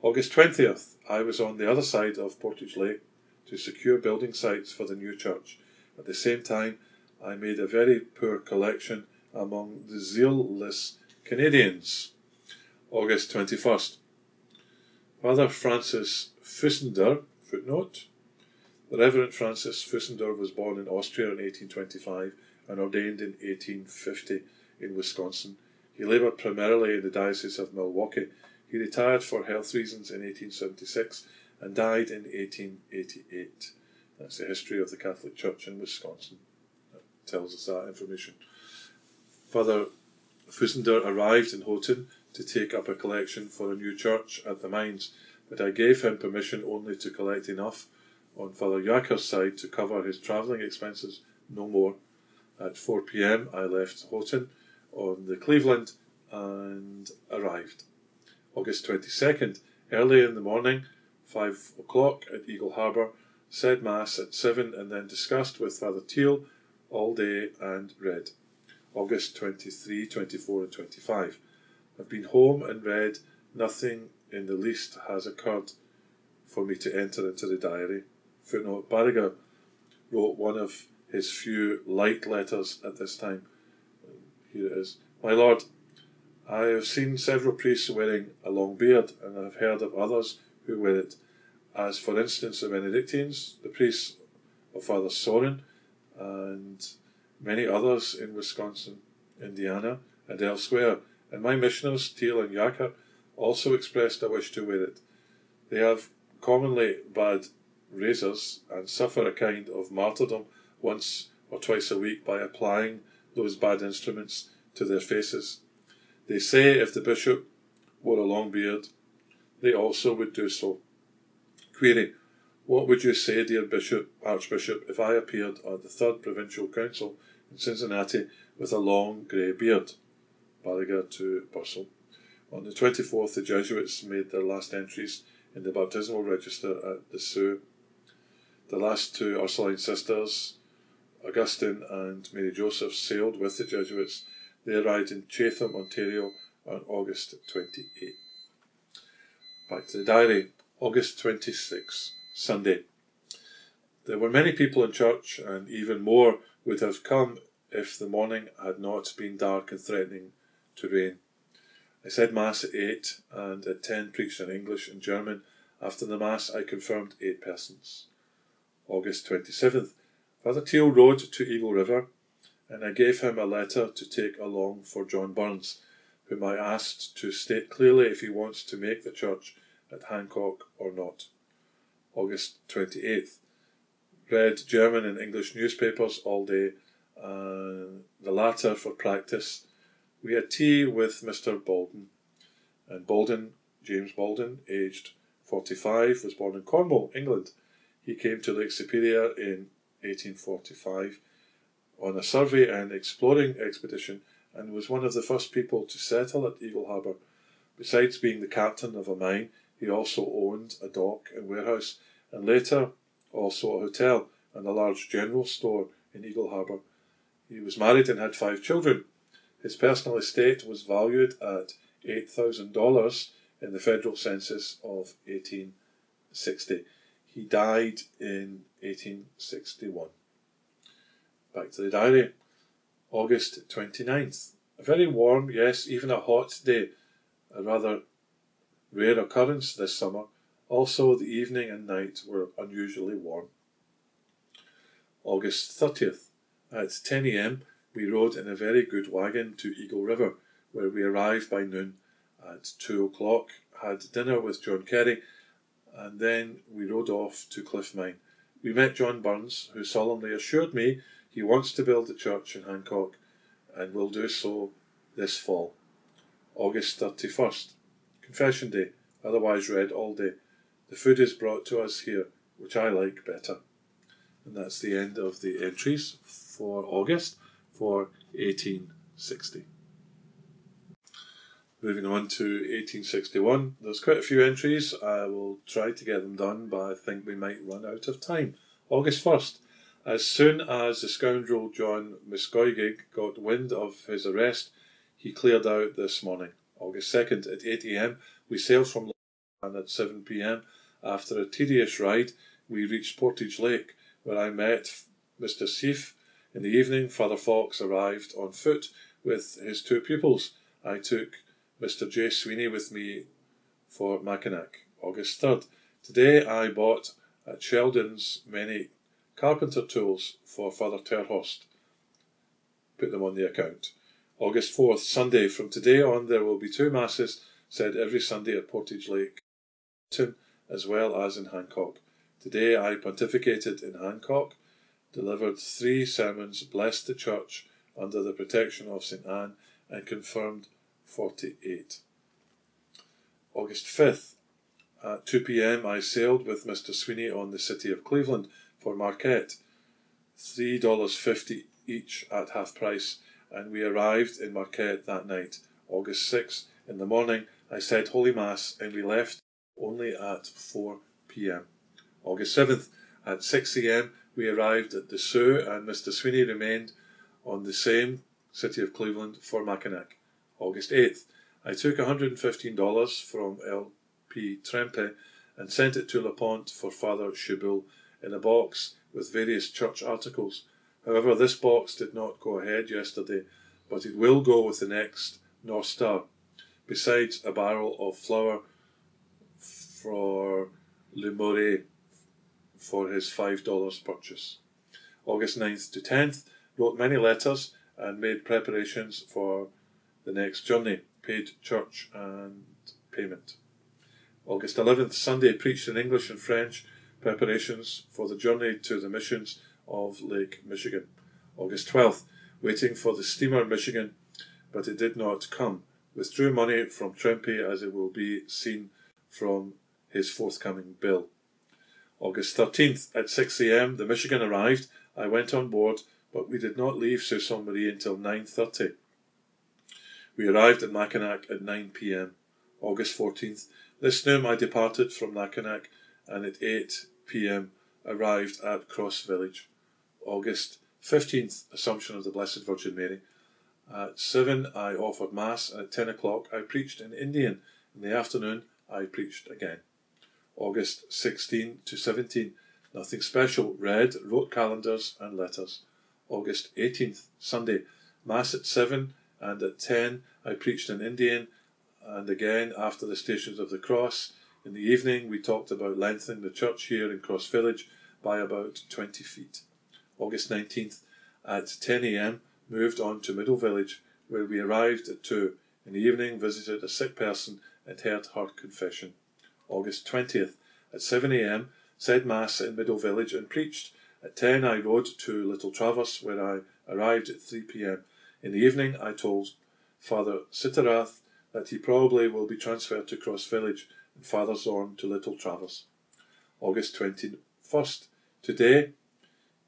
August 20th, I was on the other side of Portage Lake to secure building sites for the new church. At the same time, I made a very poor collection among the zealless Canadians. August 21st. Father Francis Fussender, footnote, the Reverend Francis Fussender was born in Austria in 1825 and ordained in 1850 in Wisconsin. He laboured primarily in the Diocese of Milwaukee. He retired for health reasons in 1876 and died in 1888. That's the history of the Catholic Church in Wisconsin. That tells us that information. Father Fussender arrived in Houghton to take up a collection for a new church at the mines, but I gave him permission only to collect enough on Father Jacker's side to cover his travelling expenses, no more. At 4 pm, I left Houghton on the Cleveland and arrived. August 22nd, early in the morning, 5 o'clock at Eagle Harbour, said Mass at 7 and then discussed with Father Thiel all day and read. August 23, 24, and 25. I've been home and read. Nothing in the least has occurred for me to enter into the diary. Footnote Baraga wrote one of his few light letters at this time. Here it is. My Lord, I have seen several priests wearing a long beard, and I have heard of others who wear it, as for instance the Benedictines, the priests of Father Sorin, and many others in Wisconsin, Indiana, and elsewhere. And my missioners, Thiel and Jacker, also expressed a wish to wear it. They have commonly bad razors and suffer a kind of martyrdom once or twice a week by applying those bad instruments to their faces. They say if the bishop wore a long beard, they also would do so. Query. What would you say, dear Bishop, Archbishop, if I appeared at the Third Provincial Council in Cincinnati with a long grey beard? Baraga to Purcell. On the 24th, the Jesuits made their last entries in the baptismal register at the Soo. The last two Ursuline sisters, Augustine and Mary Joseph, sailed with the Jesuits. They arrived in Chatham, Ontario on August 28. Back to the diary. August 26, Sunday. There were many people in church, and even more would have come if the morning had not been dark and threatening to rain. I said Mass at 8 and at 10 preached in English and German. After the Mass, I confirmed eight persons. August 27th, Father Thiel rode to Eagle River and I gave him a letter to take along for John Burns, whom I asked to state clearly if he wants to make the church at Hancock or not. August 28th, read German and English newspapers all day, the latter for practice we had tea with Mr. Bolden, and Bolden, James Bolden, aged 45, was born in Cornwall, England. He came to Lake Superior in 1845 on a survey and exploring expedition and was one of the first people to settle at Eagle Harbour. Besides being the captain of a mine, he also owned a dock and warehouse, and later also a hotel and a large general store in Eagle Harbour. He was married and had five children. His personal estate was valued at $8,000 in the federal census of 1860. He died in 1861. Back to the diary. August 29th. A very warm, yes, even a hot day. A rather rare occurrence this summer. Also, the evening and night were unusually warm. August 30th. At 10 a.m., we rode in a very good wagon to Eagle River, where we arrived by noon. At two o'clock, had dinner with John Kerry, and then we rode off to Cliff Mine. We met John Burns, who solemnly assured me he wants to build a church in Hancock and will do so this fall. August 31st, Confession Day, otherwise read all day. The food is brought to us here, which I like better. And that's the end of the entries for August for 1860. Moving on to 1861, there's quite a few entries. I will try to get them done, but I think we might run out of time. August 1st, as soon as the scoundrel John Miscoigig got wind of his arrest, he cleared out this morning. August 2nd at 8am, we sailed from and at 7pm. After a tedious ride, we reached Portage Lake, where I met Mr. Seif in the evening, Father Fox arrived on foot with his two pupils. I took Mr. J. Sweeney with me for Mackinac, August 3rd. Today I bought at Sheldon's many carpenter tools for Father Terhorst. Put them on the account. August 4th, Sunday. From today on, there will be two Masses said every Sunday at Portage Lake, as well as in Hancock. Today I pontificated in Hancock delivered three sermons, blessed the church under the protection of St Anne, and confirmed 48. August 5th, at 2 pm, I sailed with Mr. Sweeney on the City of Cleveland for Marquette. $3.50 each at half price, and we arrived in Marquette that night. August 6th, in the morning, I said Holy Mass and we left only at 4 pm. August 7th, at 6 am, we arrived at the Soo and Mr. Sweeney remained on the same City of Cleveland for Mackinac. August 8th, I took $115 from L.P. Trempe and sent it to La Pointe for Father Chebul in a box with various church articles. However, this box did not go ahead yesterday, but it will go with the next North Star, besides a barrel of flour for Le for his $5 purchase. August 9th to 10th, wrote many letters and made preparations for the next journey, paid church and payment. August 11th, Sunday, preached in English and French preparations for the journey to the missions of Lake Michigan. August 12th, waiting for the steamer Michigan, but it did not come. Withdrew money from Trempe as it will be seen from his forthcoming bill. August 13th at 6am, the Michigan arrived. I went on board, but we did not leave Sault Marie until 9.30. We arrived at Mackinac at 9pm. August 14th, this noon I departed from Mackinac and at 8pm arrived at Cross Village. August 15th, Assumption of the Blessed Virgin Mary. At 7 I offered Mass and at 10 o'clock I preached in Indian. In the afternoon I preached again. August 16 to 17, nothing special, read, wrote calendars and letters. August 18th, Sunday, Mass at 7 and at 10 I preached in Indian and again after the Stations of the Cross. In the evening we talked about lengthening the church here in Cross Village by about 20 feet. August 19th at 10am moved on to Middle Village where we arrived at 2. In the evening visited a sick person and heard her confession. August 20th, at 7am, said Mass in Middle Village and preached. At 10 I rode to Little Traverse, where I arrived at 3pm. In the evening I told Father Sifferath that he probably will be transferred to Cross Village and Father Zorn to Little Traverse. August 21st. Today,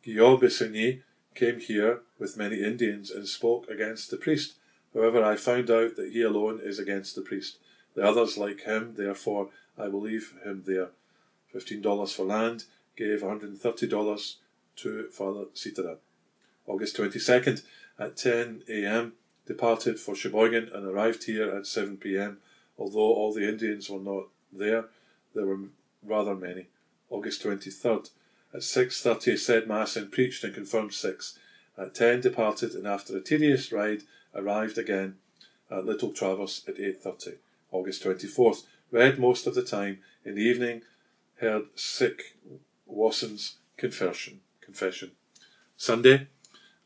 Guillaume Bessigny came here with many Indians and spoke against the priest. However, I found out that he alone is against the priest. The others, like him, therefore, I will leave him there. $15 for land, gave $130 to Father Sitara. August 22nd at 10 a.m. departed for Cheboygan and arrived here at 7 p.m. Although all the Indians were not there, there were rather many. August 23rd at 6.30 said Mass and preached and confirmed 6. At 10 departed and after a tedious ride arrived again at Little Traverse at 8.30. August 24th read most of the time. In the evening, heard sick Wasson's confession. Confession. Sunday,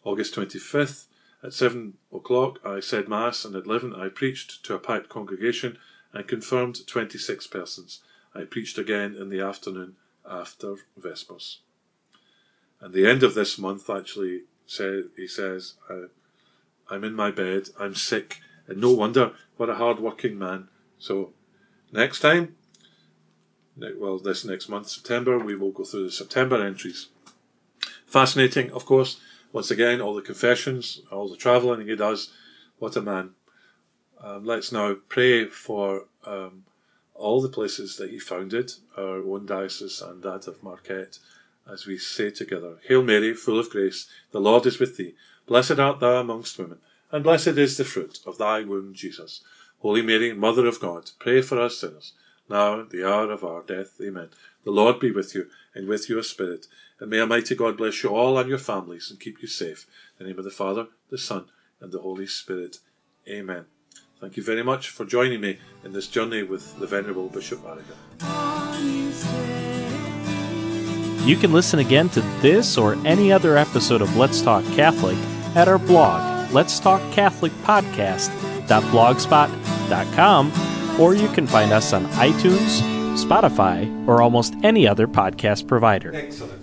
August 25th, at 7 o'clock I said Mass and at 11 I preached to a packed congregation and confirmed 26 persons. I preached again in the afternoon after Vespers. And the end of this month actually say, he says, I'm in my bed, I'm sick, and no wonder, what a hard working man. So Next time, well, this next month, September, we will go through the September entries. Fascinating, of course. Once again, all the confessions, all the travelling he does. What a man. Um, let's now pray for um, all the places that he founded, our own diocese and that of Marquette, as we say together Hail Mary, full of grace, the Lord is with thee. Blessed art thou amongst women, and blessed is the fruit of thy womb, Jesus. Holy Mary, Mother of God, pray for us sinners, now the hour of our death. Amen. The Lord be with you, and with your spirit, and may Almighty God bless you all and your families and keep you safe. In the name of the Father, the Son, and the Holy Spirit. Amen. Thank you very much for joining me in this journey with the Venerable Bishop Barrigan. You can listen again to this or any other episode of Let's Talk Catholic at our blog, Let's Talk Catholic Podcast blogspot.com, or you can find us on iTunes, Spotify, or almost any other podcast provider. Excellent.